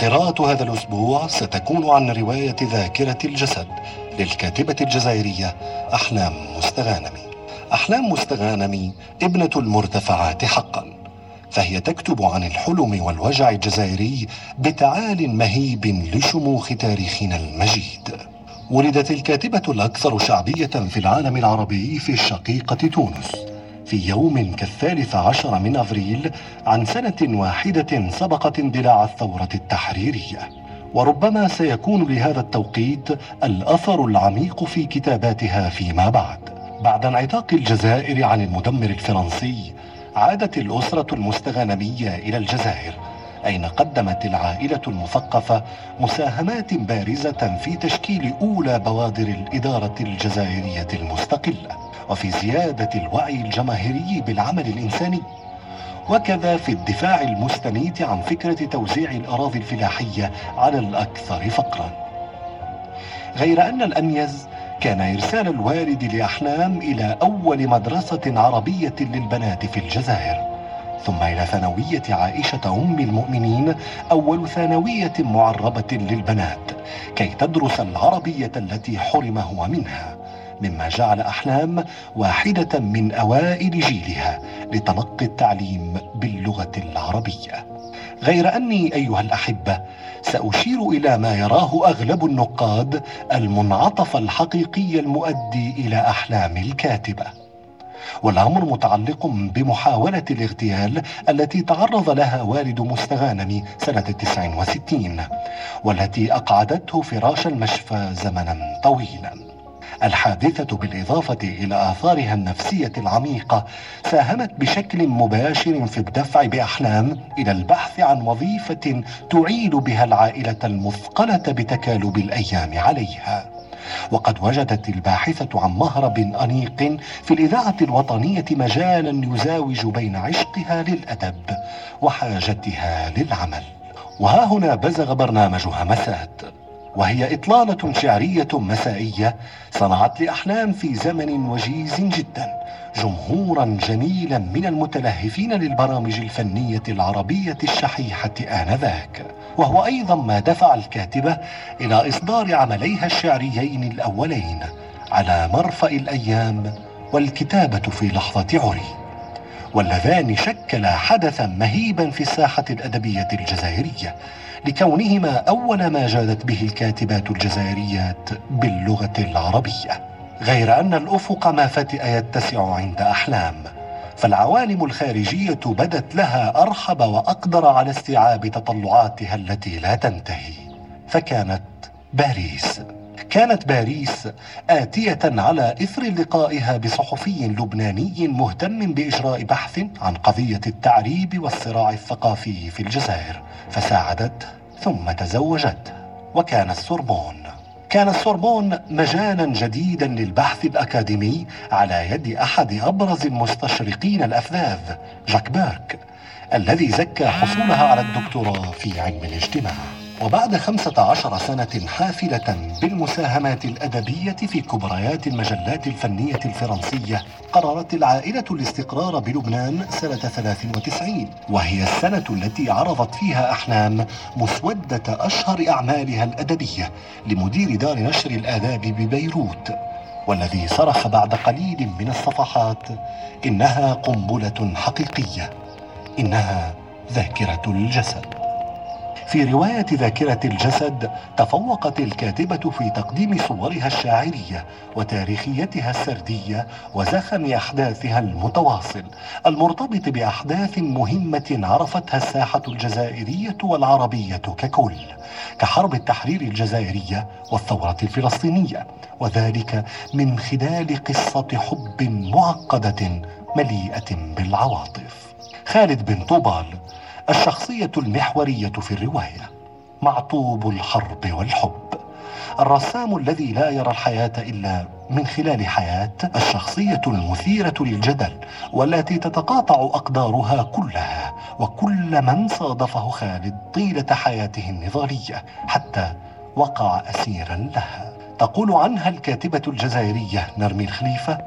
قراءة هذا الأسبوع ستكون عن رواية ذاكرة الجسد للكاتبة الجزائرية أحلام مستغانمي. أحلام مستغانمي ابنة المرتفعات حقا. فهي تكتب عن الحلم والوجع الجزائري بتعال مهيب لشموخ تاريخنا المجيد. ولدت الكاتبة الأكثر شعبية في العالم العربي في الشقيقة تونس. في يوم كالثالث عشر من أفريل عن سنة واحدة سبقت اندلاع الثورة التحريرية. وربما سيكون لهذا التوقيت الأثر العميق في كتاباتها فيما بعد. بعد انعتاق الجزائر عن المدمر الفرنسي عادت الأسرة المستغانمية إلى الجزائر أين قدمت العائلة المثقفة مساهمات بارزة في تشكيل أولى بوادر الإدارة الجزائرية المستقلة. وفي زيادة الوعي الجماهيري بالعمل الإنساني. وكذا في الدفاع المستميت عن فكرة توزيع الأراضي الفلاحية على الأكثر فقرا. غير أن الأميز كان إرسال الوالد لأحلام إلى أول مدرسة عربية للبنات في الجزائر ثم إلى ثانوية عائشة أم المؤمنين أول ثانوية معربة للبنات كي تدرس العربية التي حرم هو منها. مما جعل أحلام واحدة من أوائل جيلها لتلقي التعليم باللغة العربية. غير أني أيها الأحبة سأشير إلى ما يراه أغلب النقاد المنعطف الحقيقي المؤدي إلى أحلام الكاتبة. والأمر متعلق بمحاولة الاغتيال التي تعرض لها والد مستغانم سنة 69 والتي أقعدته فراش المشفى زمنا طويلا. الحادثة بالإضافة إلى آثارها النفسية العميقة ساهمت بشكل مباشر في الدفع بأحلام إلى البحث عن وظيفة تعيل بها العائلة المثقلة بتكالب الأيام عليها. وقد وجدت الباحثة عن مهرب أنيق في الإذاعة الوطنية مجالا يزاوج بين عشقها للأدب وحاجتها للعمل. وها هنا بزغ برنامج همسات وهي إطلالة شعرية مسائية صنعت لأحلام في زمن وجيز جدا جمهورا جميلا من المتلهفين للبرامج الفنية العربية الشحيحة آنذاك. وهو أيضا ما دفع الكاتبة إلى إصدار عمليها الشعريين الأولين على مرفأ الأيام والكتابة في لحظة عري. واللذان شكلا حدثا مهيبا في الساحة الأدبية الجزائرية لكونهما أول ما جادت به الكاتبات الجزائريات باللغة العربية. غير أن الأفق ما فتئ يتسع عند أحلام فالعوالم الخارجية بدت لها أرحب وأقدر على استيعاب تطلعاتها التي لا تنتهي فكانت باريس. كانت باريس آتية على إثر لقائها بصحفي لبناني مهتم بإجراء بحث عن قضية التعريب والصراع الثقافي في الجزائر. فساعدته ثم تزوجته وكان السوربون. كان السوربون مجالا جديدا للبحث الأكاديمي على يد أحد أبرز المستشرقين الأفذاذ جاك بيرك الذي زكى حصولها على الدكتوراه في علم الاجتماع. وبعد خمسة عشر سنة حافلة بالمساهمات الأدبية في كبريات المجلات الفنية الفرنسية قررت العائلة الاستقرار بلبنان سنة 93 وهي السنة التي عرضت فيها أحلام مسودة أشهر أعمالها الأدبية لمدير دار نشر الآداب ببيروت. والذي صرخ بعد قليل من الصفحات إنها قنبلة حقيقية إنها ذاكرة الجسد. في رواية ذاكرة الجسد تفوقت الكاتبة في تقديم صورها الشاعرية وتاريخيتها السردية وزخم أحداثها المتواصل. المرتبط بأحداث مهمة عرفتها الساحة الجزائرية والعربية ككل كحرب التحرير الجزائرية والثورة الفلسطينية وذلك من خلال قصة حب معقدة مليئة بالعواطف. خالد بن طوبال الشخصية المحورية في الرواية معطوب الحرب والحب. الرسام الذي لا يرى الحياة إلا من خلال حياة الشخصية المثيرة للجدل والتي تتقاطع أقدارها كلها وكل من صادفه خالد طيلة حياته النضالية حتى وقع أسيرا لها. تقول عنها الكاتبة الجزائرية نرمي الخليفة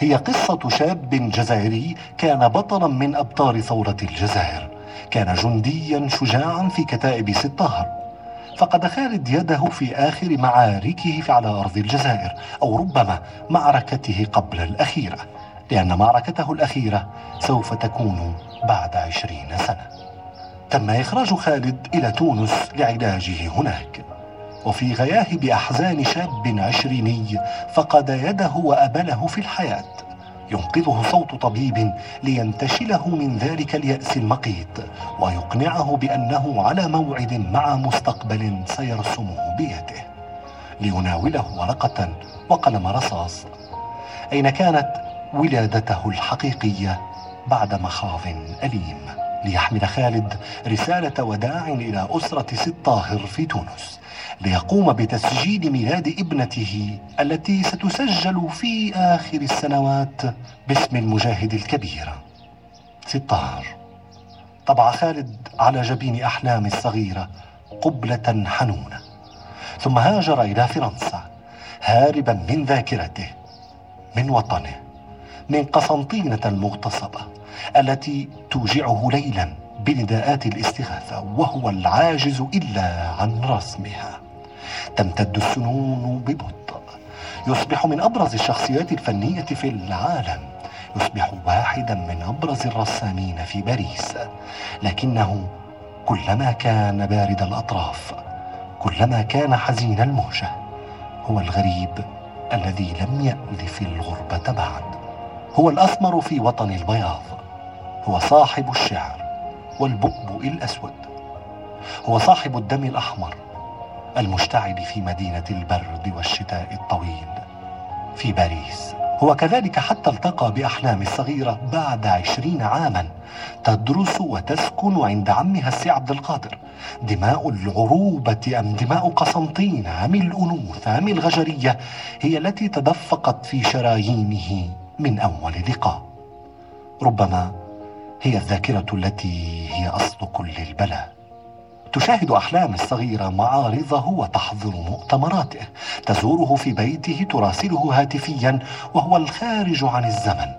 هي قصة شاب جزائري كان بطلا من أبطال ثورة الجزائر كان جنديا شجاعا في كتائب ستاهر فقد خالد يده في آخر معاركه على أرض الجزائر أو ربما معركته قبل الأخيرة لأن معركته الأخيرة سوف تكون بعد عشرين سنة. تم إخراج خالد إلى تونس لعلاجه هناك. وفي غياهب أحزان شاب عشريني فقد يده وأبله في الحياة. ينقذه صوت طبيب لينتشله من ذلك اليأس المقيت ويقنعه بأنه على موعد مع مستقبل سيرسمه بيده. ليناوله ورقة وقلم رصاص. أين كانت ولادته الحقيقية بعد مخاض أليم؟ ليحمل خالد رسالة وداع إلى أسرة ست طاهر في تونس. ليقوم بتسجيل ميلاد ابنته التي ستسجل في آخر السنوات باسم المجاهد الكبير. ستار. طبع خالد على جبين أحلام الصغيرة قبلة حنونة ثم هاجر إلى فرنسا هاربا من ذاكرته من وطنه من قسنطينة المغتصبة التي توجعه ليلا بنداءات الاستغاثة وهو العاجز إلا عن رسمها. تمتد السنون ببطء؟ يصبح من أبرز الشخصيات الفنية في العالم. يصبح واحدا من أبرز الرسامين في باريس. لكنه كلما كان بارد الأطراف كلما كان حزين المهجه هو الغريب الذي لم يألف الغربة بعد. هو الاسمر في وطن البياض. هو صاحب الشعر والبؤبؤ الأسود. هو صاحب الدم الأحمر. المشتعل في مدينة البرد والشتاء الطويل. في باريس هو كذلك حتى التقى بأحلام الصغيرة بعد عشرين عاما. تدرس وتسكن عند عمها السي عبد القادر. دماء العروبة أم دماء قسنطين أم الأنوثة أم الغجرية هي التي تدفقت في شرايينه من أول لقاء. ربما هي الذاكرة التي هي أصل كل البلاء تشاهد أحلام الصغيرة معارضه وتحضر مؤتمراته. تزوره في بيته تراسله هاتفيا وهو الخارج عن الزمن.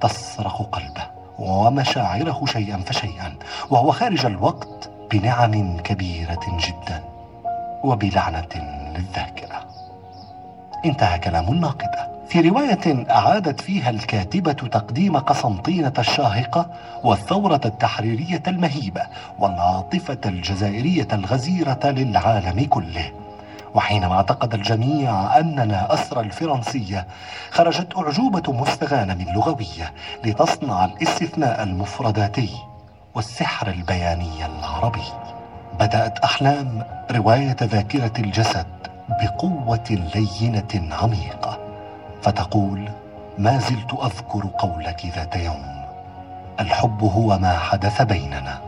تصرخ قلبه ومشاعره شيئا فشيئا وهو خارج الوقت بنعم كبيرة جدا وبلعنة للذاكرة. انتهى كلام الناقدة. في رواية أعادت فيها الكاتبة تقديم قسنطينة الشاهقة والثورة التحريرية المهيبة والعاطفة الجزائرية الغزيرة للعالم كله. وحينما اعتقد الجميع أننا أسرى الفرنسية خرجت أعجوبة مستغانم اللغوية لتصنع الاستثناء المفرداتي والسحر البياني العربي. بدأت أحلام رواية ذاكرة الجسد بقوة لينة عميقة. فتقول ما زلت أذكر قولك ذات يوم. الحب هو ما حدث بيننا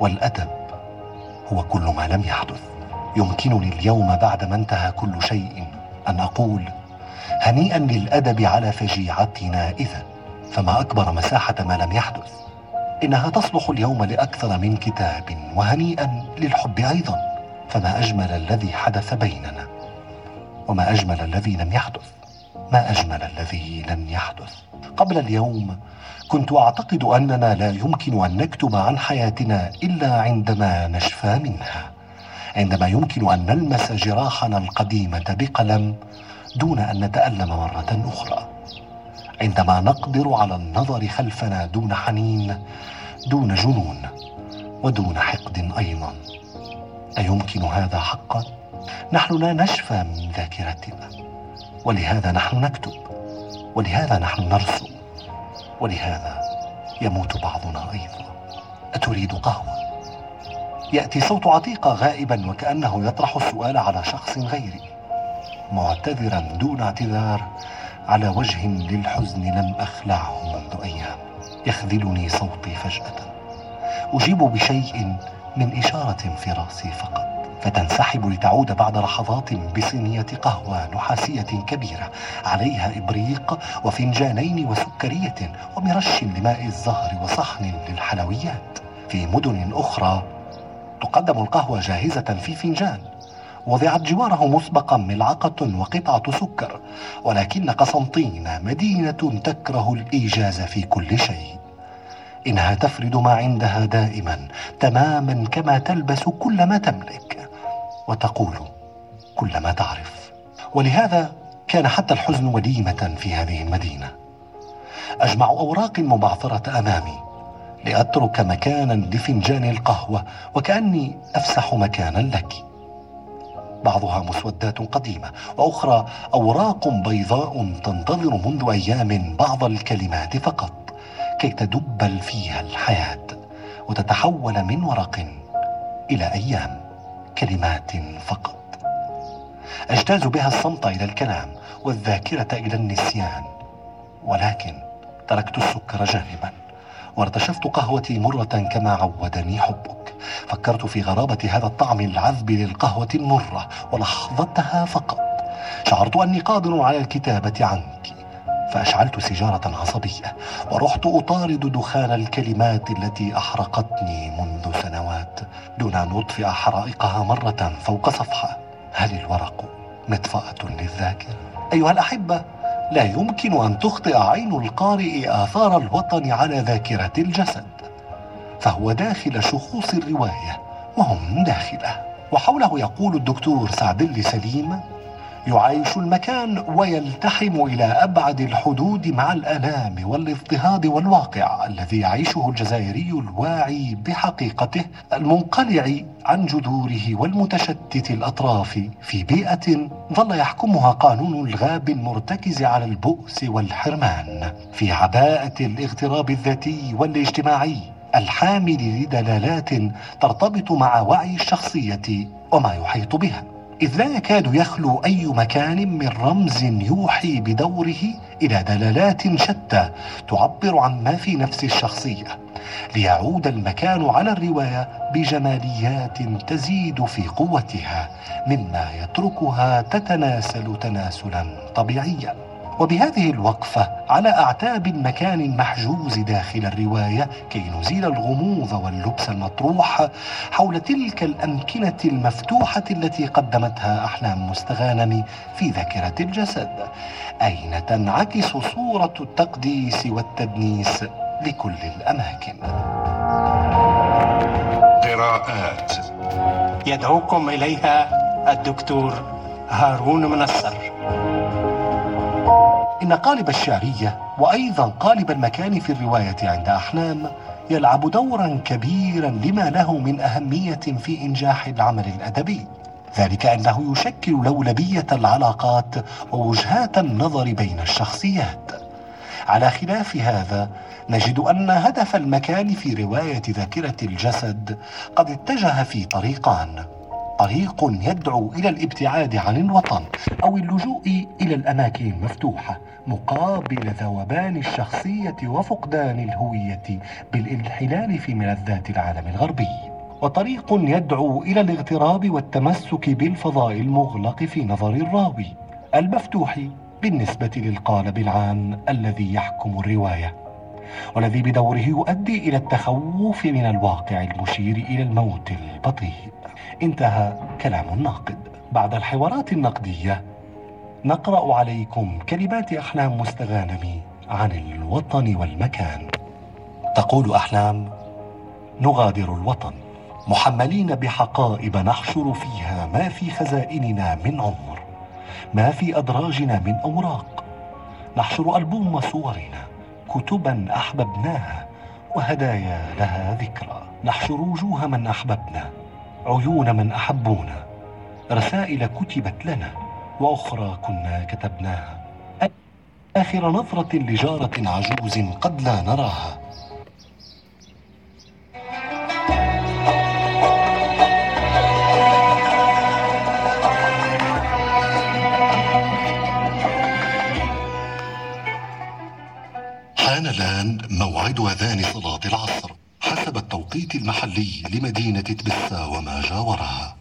والأدب هو كل ما لم يحدث. يمكنني اليوم بعدما انتهى كل شيء أن أقول هنيئا للأدب على فجيعتنا إذا فما أكبر مساحة ما لم يحدث. إنها تصلح اليوم لأكثر من كتاب وهنيئا للحب أيضا فما أجمل الذي حدث بيننا وما أجمل الذي لم يحدث. ما أجمل الذي لن يحدث. قبل اليوم كنت أعتقد أننا لا يمكن أن نكتب عن حياتنا إلا عندما نشفى منها. عندما يمكن أن نلمس جراحنا القديمة بقلم دون أن نتألم مرة أخرى. عندما نقدر على النظر خلفنا دون حنين دون جنون ودون حقد أيضا. أيمكن هذا حقا؟ نحن لا نشفى من ذاكرتنا. ولهذا نحن نكتب. ولهذا نحن نرسم. ولهذا يموت بعضنا أيضا. أتريد قهوة؟ يأتي صوت عتيقه غائبا وكأنه يطرح السؤال على شخص غيري. معتذرا دون اعتذار على وجه للحزن لم أخلعه منذ أيام. يخذلني صوتي فجأة. أجيب بشيء من إشارة في رأسي فقط. فتنسحب لتعود بعد لحظات بصينية قهوة نحاسية كبيرة. عليها إبريق وفنجانين وسكرية ومرش لماء الزهر وصحن للحلويات. في مدن أخرى تقدم القهوة جاهزة في فنجان. وضعت جواره مسبقا ملعقة وقطعة سكر. ولكن قسنطين مدينة تكره الإيجاز في كل شيء. إنها تفرد ما عندها دائما تماما كما تلبس كل ما تملك. وتقول كل ما تعرف. ولهذا كان حتى الحزن وليمة في هذه المدينة. أجمع أوراق مبعثرة أمامي لأترك مكانا لفنجان القهوة وكأني أفسح مكانا لك. بعضها مسودات قديمة وأخرى أوراق بيضاء تنتظر منذ أيام بعض الكلمات فقط كي تدبل فيها الحياة وتتحول من ورق إلى أيام. كلمات فقط. أجتاز بها الصمت إلى الكلام والذاكرة إلى النسيان. ولكن تركت السكر جانبا وارتشفت قهوتي مرة كما عودني حبك. فكرت في غرابة هذا الطعم العذب للقهوة المرة ولحظتها فقط. شعرت أني قادر على الكتابة عنك. فأشعلت سيجارة عصبية ورحت أطارد دخان الكلمات التي أحرقتني منذ سنوات دون أن أطفئ حرائقها مرة فوق صفحة. هل الورق مطفأة للذاكرة؟ أيها الأحبة لا يمكن أن تخطئ عين القارئ آثار الوطن على ذاكرة الجسد. فهو داخل شخوص الرواية وهم داخله. وحوله يقول الدكتور سعد سليم يعايش المكان ويلتحم إلى أبعد الحدود مع الآلام والاضطهاد والواقع الذي يعيشه الجزائري الواعي بحقيقته المنقلع عن جذوره والمتشتت الأطراف في بيئة ظل يحكمها قانون الغاب المرتكز على البؤس والحرمان في عباءة الاغتراب الذاتي والاجتماعي الحامل لدلالات ترتبط مع وعي الشخصية وما يحيط بها. إذ لا يكاد يخلو أي مكان من رمز يوحي بدوره إلى دلالات شتى تعبر عن ما في نفس الشخصية ليعود المكان على الرواية بجماليات تزيد في قوتها مما يتركها تتناسل تناسلا طبيعيا. وبهذه الوقفة على أعتاب المكان المحجوز داخل الرواية كي نزيل الغموض واللبس المطروح حول تلك الأمكنة المفتوحة التي قدمتها أحلام مستغانم في ذاكرة الجسد. أين تنعكس صورة التقديس والتدنيس لكل الأماكن؟ قراءات. يدعوكم إليها الدكتور هارون منصر. إن قالب الشعرية وأيضا قالب المكان في الرواية عند أحلام يلعب دورا كبيرا لما له من أهمية في إنجاح العمل الأدبي. ذلك أنه يشكل لولبية العلاقات ووجهات النظر بين الشخصيات. على خلاف هذا نجد أن هدف المكان في رواية ذاكرة الجسد قد اتجه في طريقان. طريق يدعو إلى الابتعاد عن الوطن أو اللجوء إلى الأماكن المفتوحة مقابل ذوبان الشخصية وفقدان الهوية بالانحلال في ملذات العالم الغربي. وطريق يدعو إلى الاغتراب والتمسك بالفضاء المغلق في نظر الراوي المفتوح بالنسبة للقالب العام الذي يحكم الرواية. والذي بدوره يؤدي إلى التخوف من الواقع المشير إلى الموت البطيء. انتهى كلام الناقد. بعد الحوارات النقدية نقرأ عليكم كلمات أحلام مستغانم عن الوطن والمكان. تقول أحلام نغادر الوطن. محملين بحقائب نحشر فيها ما في خزائننا من عمر ما في أدراجنا من أوراق. نحشر ألبوم صورنا. كتبا أحببناها وهدايا لها ذكرى. نحشر وجوه من أحببنا عيون من أحبونا. رسائل كتبت لنا وأخرى كنا كتبناها. آخر نظرة لجارة عجوز قد لا نراها. الآن موعد أذان صلاة العصر حسب التوقيت المحلي لمدينة تبسا وما جاورها.